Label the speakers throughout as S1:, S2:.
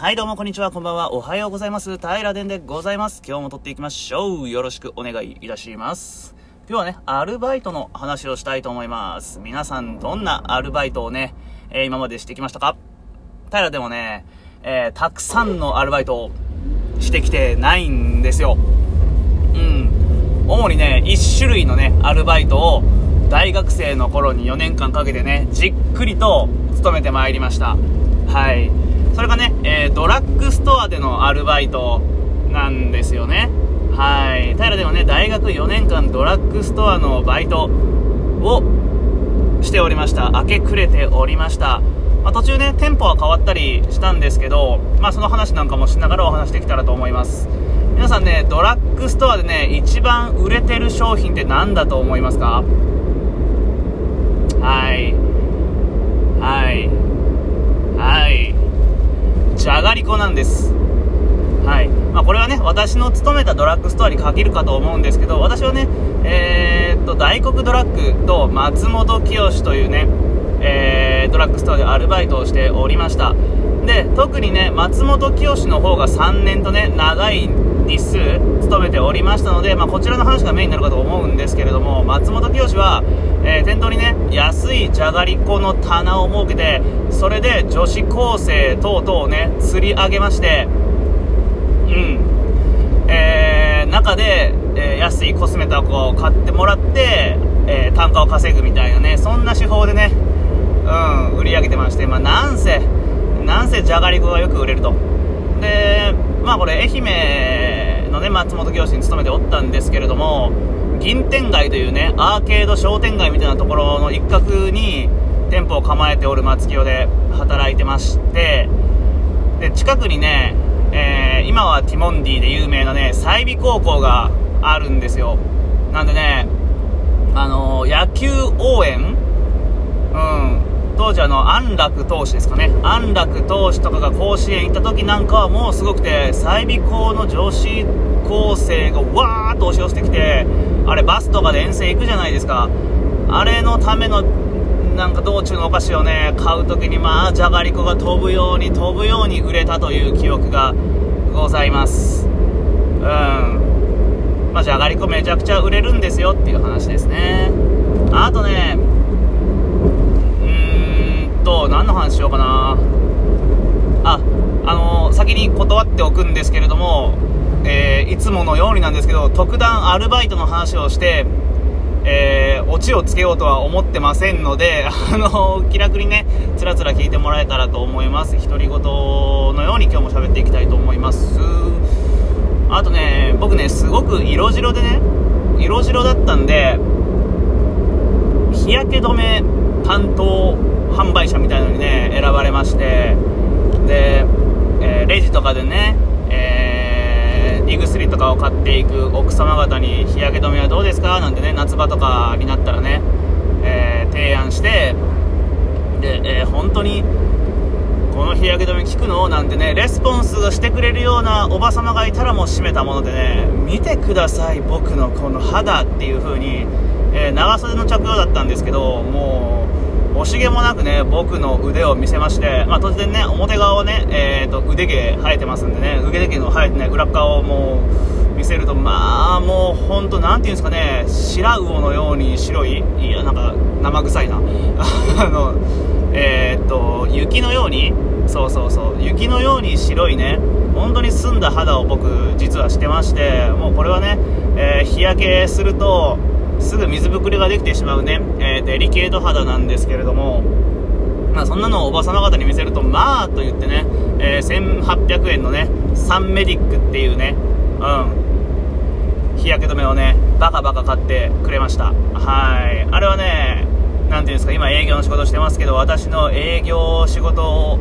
S1: はい、どうもこんにちは、こんばんは、おはようございます。平殿でございます。今日も撮っていきましょう。よろしくお願いいたします。今日はね、アルバイトの話をしたいと思います。皆さん、どんなアルバイトをね、えー今までしてきましたか？平でもね、えーたくさんのアルバイトをしてきてないんですよ。うん。主にね、1種類のね、アルバイトを大学生の頃に4年間かけてね、じっくりと勤めてまいりました。はい。それがね、えードラッグストアでのアルバイトなんですよね。はい。平でもね、大学4年間ドラッグストアのバイトをしておりました。明け暮れておりました。まあ、途中ね、店舗は変わったりしたんですけど、まあその話なんかもしながらお話できたらと思います。皆さんね、ドラッグストアでね、一番売れてる商品って何だと思いますか？はい。はい。はい。じゃがりこなんです。はい。まあこれはね、私の勤めたドラッグストアに限るかと思うんですけど、私はね、えーっと、大黒ドラッグと松本清というね、えードラッグストアでアルバイトをしておりました。で、特にね、松本清の方が3年とね、長い日数勤めておりましたので、まあ、こちらの話がメインになるかと思うんですけれども、松本清は、えー店頭にね、安いじゃがりこの棚を設けて、それで女子高生等々をね、釣り上げまして、うん。えー中で、えー安いコスメとかを買ってもらって、え単価を稼ぐみたいなね、そんな手法でね、うん、売り上げてまして、まあ、なんせ、なんせじゃがりこがよく売れると。で、まあこれ愛媛のね、松本教師に勤めておったんですけれども、銀天街というね、アーケード商店街みたいなところの一角に店舗を構えておる松清で働いてまして、で、近くにね、えー今はティモンディで有名なね、済美高校があるんですよ。なんでね、あのー野球応援？うん。当時あの、安楽投手ですかね。安楽投手とかが甲子園行った時なんかはもうすごくて、済美校の女子高生がわーっと押し寄せてきて、あれバスとかで遠征行くじゃないですか。あれのための、なんか道中のお菓子をね、買う時にまあ、じゃがりこが飛ぶように飛ぶように売れたという記憶がございます。うん。まあ、じゃがりこめちゃくちゃ売れるんですよっていう話ですね。あとね、と、何の話しようかな。あ、あの先に断っておくんですけれども、えーいつものようになんですけど、特段アルバイトの話をして、えーオチをつけようとは思ってませんので、あの気楽にね、つらつら聞いてもらえたらと思います。独り言のように今日も喋っていきたいと思います。あとね、僕ね、すごく色白でね、色白だったんで、日焼け止め担当販売者みたいなのにね、選ばれまして、で、えーレジとかでね、えー胃薬とかを買っていく奥様方に日焼け止めはどうですかなんてね、夏場とかになったらね、えー提案して、で、え本当に、この日焼け止め効くのなんてね、レスポンスがしてくれるようなおば様がいたらもう閉めたものでね、見てください、僕のこの肌っていう風に、え長袖の着用だったんですけど、もう、惜しげもなくね、僕の腕を見せまして、まあ突然ね、表側はね、えーと、腕毛生えてますんでね、腕毛の生えてない裏側をもう、見せると、まあ、もう本当なんていうんですかね、白魚のように白い、いや、なんか、生臭いな。あの、えーと、雪のように、そうそうそう、雪のように白いね、本当に澄んだ肌を僕、実はしてまして、もうこれはね、えー日焼けすると、すぐ水ぶくれができてしまうね、えーデリケート肌なんですけれども、まあ、そんなのをおばさま方に見せると、まあと言ってね、えー1800円のね、サンメディックっていうね、うん、日焼け止めをね、バカバカ買ってくれました。はい。あれはね、なんていうんですか、今営業の仕事してますけど、私の営業仕事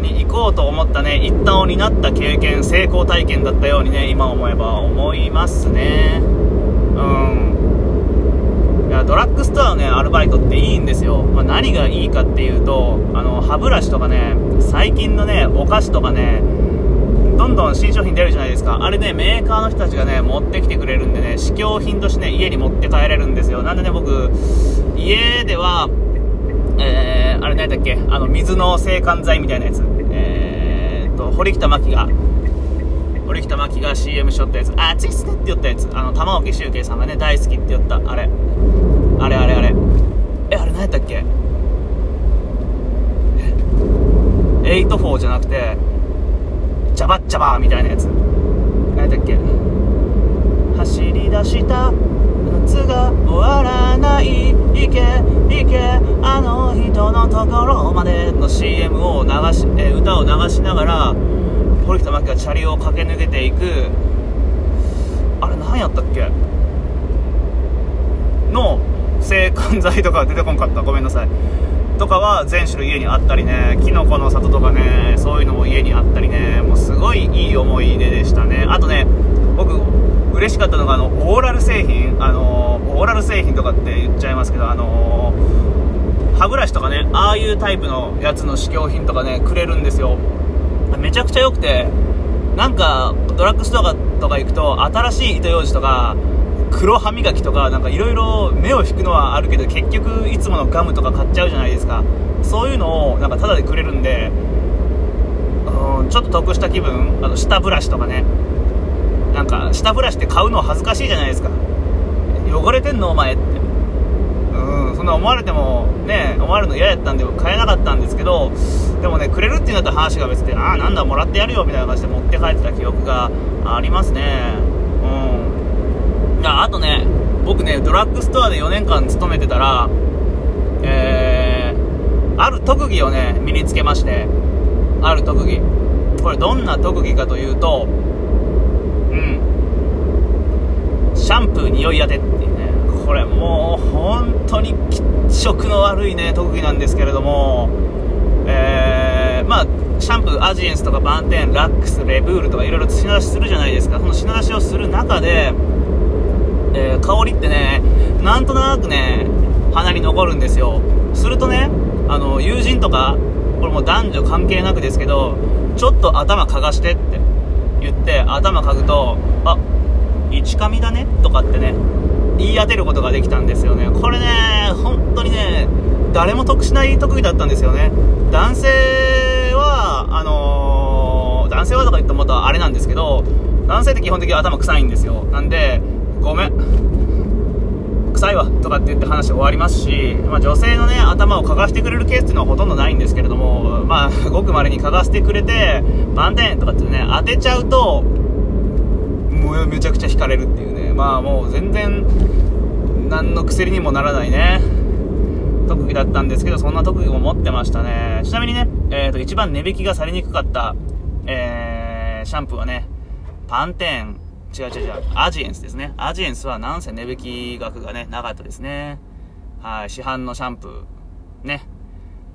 S1: に行こうと思ったね、一端を担った経験、成功体験だったようにね、今思えば思いますね。ドラッグストアのねアルバイトっていいんですよ、まあ、何がいいかっていうとあの歯ブラシとかね最近のねお菓子とかねどんどん新商品出るじゃないですか。あれねメーカーの人たちがね持ってきてくれるんでね試供品としてね家に持って帰れるんですよ。なんでね僕家ではえー、あれ何だっけあの水の制汗剤みたいなやつ。えーっと堀北真希が堀北真希が CM しょったやつ。あ熱いっすねって言ったやつ。あの玉置周慶さんがね大好きって言ったあれ。あれあれあれ。えあれ何やったっけ？え84じゃなくてジャバッジャバーみたいなやつ。何やったっけ？走り出した夏が終わらない。行け行けあの人のところまでの CM を流し、え歌を流しながら堀北真希がチャリを駆け抜けていく。あれ何やったっけ？の制汗剤とか出てこんかった。ごめんなさい。とかは全種類家にあったりね。きのこの里とかね。そういうのも家にあったりね。もうすごいいい思い出でしたね。あとね僕嬉しかったのがあのオーラル製品。あのオーラル製品とかって言っちゃいますけどあの歯ブラシとかね。ああいうタイプのやつの試供品とかねくれるんですよ。めちゃくちゃ良くて。なんかドラッグストアとか行くと新しい糸ようじとか黒歯磨きとかなんかいろいろ目を引くのはあるけど結局いつものガムとか買っちゃうじゃないですか。そういうのをなんかタダでくれるんでうんちょっと得した気分。あの舌ブラシとかね。なんか舌ブラシって買うの恥ずかしいじゃないですか。汚れてんのお前って。うんそんな思われてもね思われるの嫌やったんで買えなかったんですけどでもねくれるってなったら話が別でああなんだもらってやるよみたいな感じで持って帰ってた記憶がありますね。ああとね僕ねドラッグストアで4年間勤めてたらえー、ある特技をね身につけましてある特技。これどんな特技かというとうん。シャンプー匂い当てっていうね。これもう本当に気色の悪いね特技なんですけれどもえー、まあシャンプーアジエンスとかバンテンラックスレブールとかいろいろ品出しするじゃないですか。その品出しをする中で、えー、香りってねなんとなくね鼻に残るんですよ。するとねあの友人とかこれも男女関係なくですけどちょっと頭かがしてって言って頭かぐとあ一髪だねとかってね言い当てることができたんですよね。これね本当にね誰も得しない特技だったんですよね。男性はあのー、男性はとか言ったらまたあれなんですけど男性って基本的に頭臭いんですよ。なんでごめん。臭いわとかって言って話終わりますし、まあ、女性のね頭を嗅がしてくれるケースっていうのはほとんどないんですけれどもまあ ごく稀に嗅がせてくれて満点とかってね当てちゃうともうめちゃくちゃ惹かれるっていうね。まあもう全然何の薬にもならないね。特技だったんですけどそんな特技も持ってましたね。ちなみにね、えー、と一番値引きがされにくかった、えー、シャンプーはねパンテン。違う違う違う。アジエンスですね。アジエンスはなんせ値引き額がねなかったですね。はい。市販のシャンプー。ね。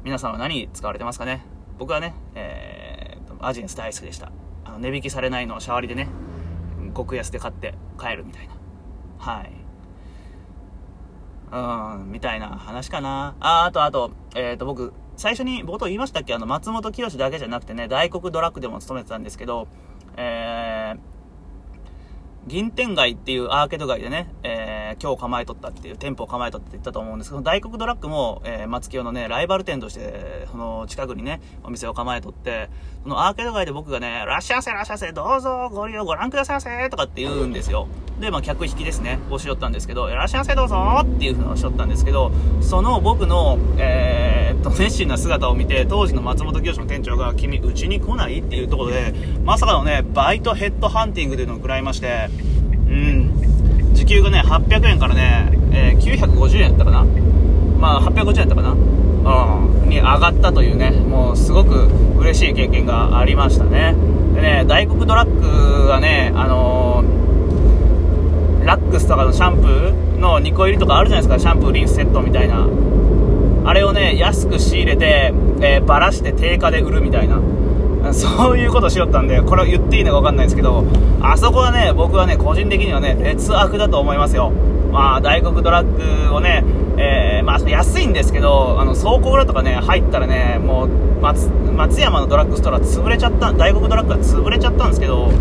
S1: 皆さんは何使われてますかね。僕はね、えー、アジエンス大好きでした。あの値引きされないのをシャワリでね極安で買って帰るみたいな。はい。うんみたいな話かな。ああとあとえっ、ー、と僕最初に冒頭言いましたっけ？あの松本清だけじゃなくてね大黒ドラッグでも勤めてたんですけどえー銀天街っていうアーケード街でね、え、今日構えとったっていう、店舗を構えとったって言ったと思うんですけど、大黒ドラッグも、えー、松清のね、ライバル店として、その近くにね、お店を構えとって、そのアーケード街で僕がね、らっしゃいませ、らっしゃいませ、どうぞご利用ご覧くださいませ、とかって言うんですよ。で、まあ、客引きですね、をしよったんですけど、らっしゃいませ、どうぞっていうふうにしよったんですけど、その僕の、えー、っと、熱心な姿を見て、当時の松本清の店長が、君、うちに来ない？っていうところで、まさかのね、バイトヘッドハンティングというのを食らいまして、時給がね800円からね、えー、950円やったかな。まあ850円やったかな。うん。に上がったというねもうすごく嬉しい経験がありましたね。でね大黒ドラッグはねあのー、ラックスとかのシャンプーの2個入りとかあるじゃないですか。シャンプーリンスセットみたいな。あれをね安く仕入れて、えー、バラして定価で売るみたいな。そういうことしよったんで、これ言っていいのか分かんないんですけど、あそこはね、僕はね、個人的にはね、劣悪だと思いますよ。まあ、大黒ドラッグをね、えー、まあ、安いんですけど、あの、倉庫裏とかね、入ったらね、もう、松、松山のドラッグストア潰れちゃった、大黒ドラッグが潰れちゃったんですけど、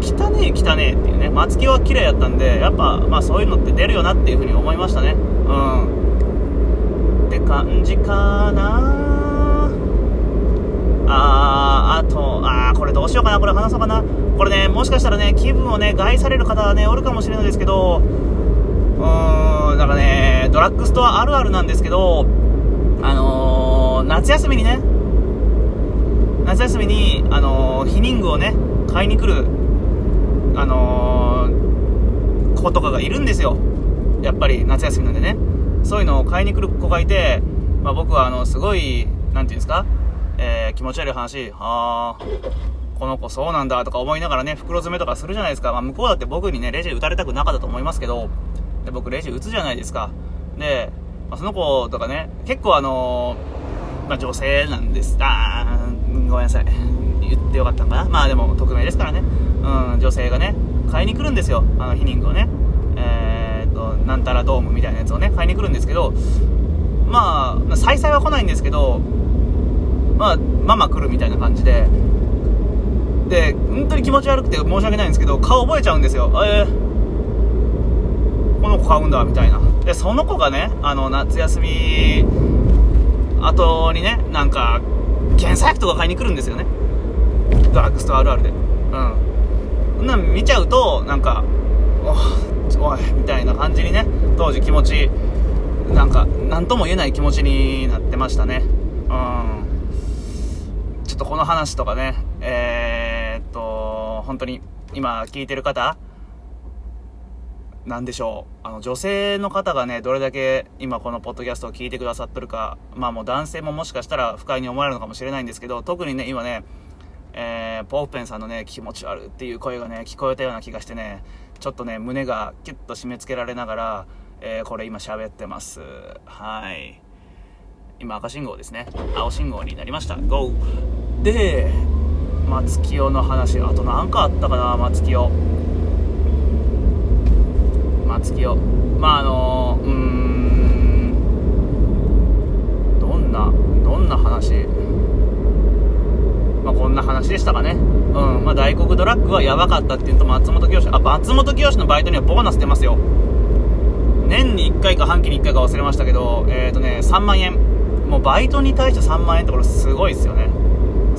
S1: 汚ねえ汚ねえっていうね、松木は綺麗やったんで、やっぱ、まあそういうのって出るよなっていうふうに思いましたね。うん。って感じかなあー、あと、あー、これどうしようかな、これ話そうかな。これね、もしかしたらね、気分をね、害される方はね、おるかもしれないですけど、うーん、だかね、ドラッグストアあるあるなんですけど、あのー、夏休みにね、夏休みに、あのー、避妊具をね、買いに来る、あのー、子とかがいるんですよ。やっぱり夏休みなんでね。そういうのを買いに来る子がいて、まあ、僕はあの、すごい、なんていうんですか、えー、気持ち悪い話、あー、この子そうなんだとか思いながらね、袋詰めとかするじゃないですか。まあ、向こうだって僕にね、レジ打たれたくなかったと思いますけど、で僕レジ打つじゃないですか。で、まあ、その子とかね、結構あのー、まあ、女性なんです。あー、ごめんなさい。言ってよかったんかな。まあでも、匿名ですからね。うん、女性がね、買いに来るんですよ。あの、避妊具をね。えー、っと、なんたらドームみたいなやつをね、買いに来るんですけど、まあ、再々は来ないんですけど、まあ、ママ来るみたいな感じで、で、本当に気持ち悪くて申し訳ないんですけど、顔覚えちゃうんですよ。えー。この子買うんだみたいな。でその子がねあの夏休み後にねなんか検査薬とか買いに来るんですよね。ドラッグストアあるあるで。うん。そんな見ちゃうとなんかおいみたいな感じにね当時気持ちなんか何とも言えない気持ちになってましたね。っとこの話とかねえー、っと本当に今聞いてる方なんでしょう。あの、女性の方がね、どれだけ今このポッドキャストを聞いてくださってるか、まあもう男性ももしかしたら不快に思われるのかもしれないんですけど、特にね、今ね、えー、ポーペンさんのね、気持ち悪いっていう声がね、聞こえたような気がしてね、ちょっとね、胸がキュッと締め付けられながら、えー、これ今喋ってます。はい。今赤信号ですね。青信号になりました。GO! で、松清の話、あと何かあったかな、松清。松清まああのうん。どんなどんな話？まあこんな話でしたかね。うん。まあ大黒ドラッグはやばかったっていうと松本清あ松本清のバイトにはボーナス出ますよ。年に1回か半期に1回か忘れましたけどえっ、ー、とね3万円。もうバイトに対して3万円ってこれすごいですよね。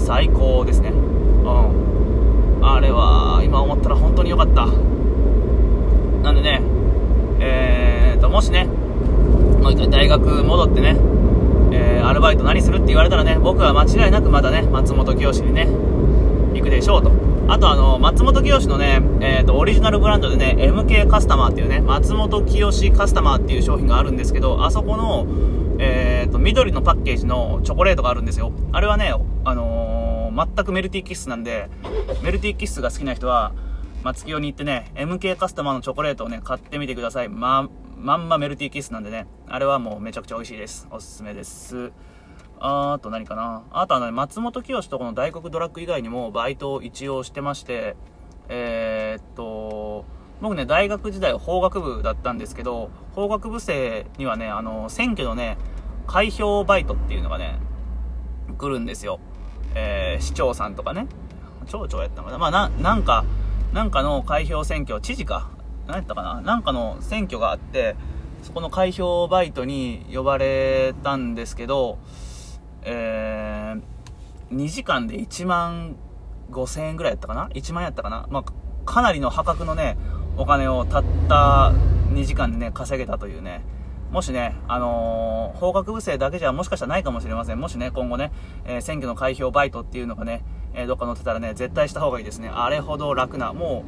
S1: 最高ですねうんあれは今思ったら本当に良かったなんでねえーと、もしね、もう一回大学戻ってね、えー、アルバイト何するって言われたらね、僕は間違いなくまだね、松本清にね、行くでしょうと。あとあの、松本清のね、えーと、オリジナルブランドでね、MK カスタマーっていうね、松本清カスタマーっていう商品があるんですけど、あそこの、えーと、緑のパッケージのチョコレートがあるんですよ。あれはね、全くメルティーキッスなんで、メルティーキッスが好きな人は、松清に行ってね、MK カスタマーのチョコレートをね、買ってみてください。ま、まんまメルティーキッスなんでね、あれはもうめちゃくちゃ美味しいです。おすすめです。あと何かなあとはね、松本清とこの大黒ドラッグ以外にもバイトを一応してまして、えー、っと、僕ね、大学時代法学部だったんですけど、法学部生にはね、あの、選挙のね、開票バイトっていうのがね、来るんですよ。えー、市長さんとかね、町長やったのかな。まあ、な、なんか、なんかの開票選挙、知事か。何やったかな。なんかの選挙があって、そこの開票バイトに呼ばれたんですけど、えー、2時間で1万5000円ぐらいやったかな ?1 万やったかな。まあ、かなりの破格のね、お金をたった2時間でね、稼げたというね、もしね、あのー、法学部生だけじゃもしかしたらないかもしれません。もしね、今後ね、えー、選挙の開票バイトっていうのがね、えー、どっか載ってたらね、絶対した方がいいですね。あれほど楽な、も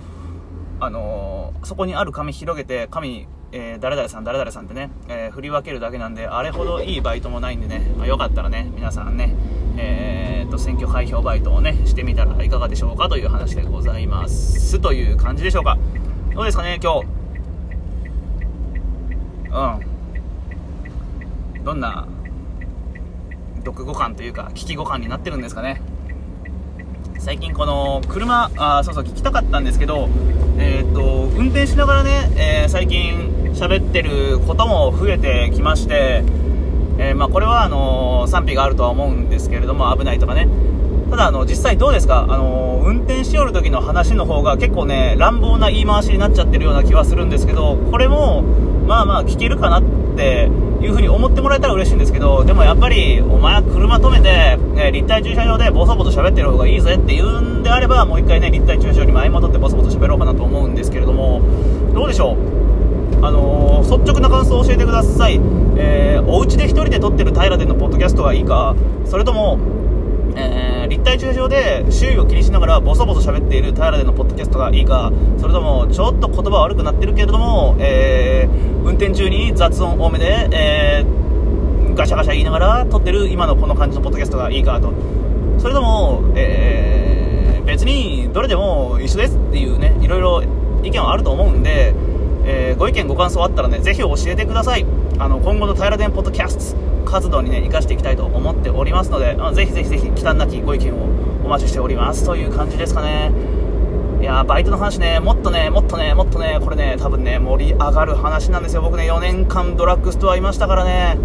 S1: う、あの、そこにある紙広げて、紙、え、誰々さん、誰々さんってね、え、振り分けるだけなんで、あれほどいいバイトもないんでね、まあ、よかったらね、皆さんね、えー、と、選挙開票バイトをね、してみたらいかがでしょうかという話でございます。という感じでしょうか。どうですかね、今日。うん。どんな、読語感というか、聞き語感になってるんですかね。最近この車あそうそう聞きたかったんですけど、えーと、運転しながらね、えー、最近喋ってることも増えてきまして、えー、まあ、これはあの賛否があるとは思うんですけれども危ないとかねただあの実際どうですか？あの運転しよる時の話の方が結構ね乱暴な言い回しになっちゃってるような気はするんですけどこれもまあまあ聞けるかなっていうふうに思ってもらえたら嬉しいんですけど、でもやっぱり、お前は車止めて、え、立体駐車場でボソボソ喋ってる方がいいぜって言うんであれば、もう一回ね、立体駐車場に舞い戻ってボソボソ喋ろうかなと思うんですけれども、どうでしょう？あのー、率直な感想を教えてください。えー、お家で1人で撮ってる平でのポッドキャストがいいか、それとも、えー、立体駐車場で周囲を気にしながらボソボソ喋っている平でのポッドキャストがいいかそれともちょっと言葉悪くなってるけれども、えー、運転中に雑音多めで、えー、ガシャガシャ言いながら撮ってる今のこの感じのポッドキャストがいいかと。それとも、え別にどれでも一緒ですっていうねいろいろ意見はあると思うんで、えご意見ご感想あったらねぜひ教えてください。あの今後の平電ポッドキャスト活動にね、生かしていきたいと思っておりますので、あぜひぜひぜひ、忌憚なきご意見をお待ちしておりますという感じですかね。いやバイトの話ね、もっとね、もっとね、もっとね、これね、多分ね、盛り上がる話なんですよ。僕ね、4年間ドラッグストアいましたからね、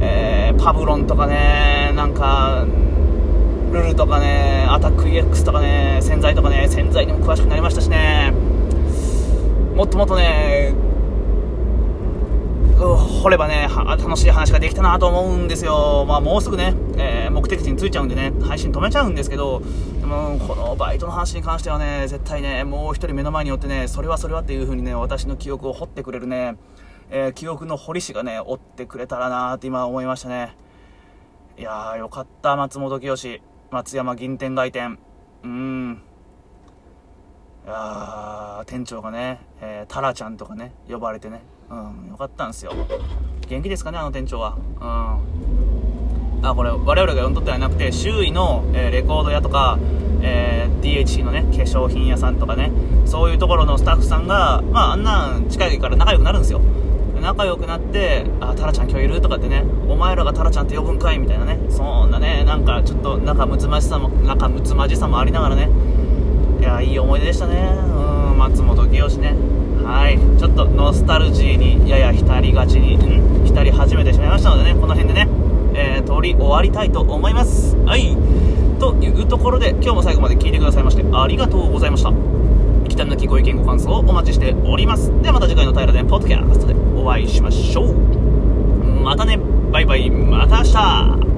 S1: えー、パブロンとかね、なんか、ルルとかね、アタック EX とかね、洗剤とかね、洗剤にも詳しくなりましたしね、もっともっとね、掘ればね、楽しい話ができたなと思うんですよ。まあもうすぐね、えー、目的地に着いちゃうんでね、配信止めちゃうんですけど、でもこのバイトの話に関してはね、絶対ね、もう一人目の前によってね、それはそれはっていう風にね、私の記憶を掘ってくれるね、えー、記憶の掘り師がね、追ってくれたらなって今思いましたね。いやー、よかった、松本清、松山銀天外店。うーん。いや店長がね、えー、タラちゃんとかね、呼ばれてね、うん、よかったんですよ。元気ですかね、あの店長は。うん。あ、これ、我々が読んどってはなくて、周囲の、えー、レコード屋とか、えー、DHC のね、化粧品屋さんとかね、そういうところのスタッフさんが、まあ、あんなん近いから仲良くなるんですよ。仲良くなって、あ、タラちゃん今日いる？とかってね、お前らがタラちゃんって呼ぶんかい？みたいなね、そんなね、なんかちょっと仲睦まじさも、仲睦まじさもありながらね、いやいい思い出でしたねうん松本清ねはい。ちょっとノスタルジーにやや浸りがちにん浸り始めてしまいましたのでねこの辺でね、えー、通り終わりたいと思います。はい。というところで今日も最後まで聞いてくださいましてありがとうございました。忌憚なきご意見ご感想をお待ちしております。ではまた次回の平田ポッドキャストでお会いしましょう。またね。バイバイ。また明日。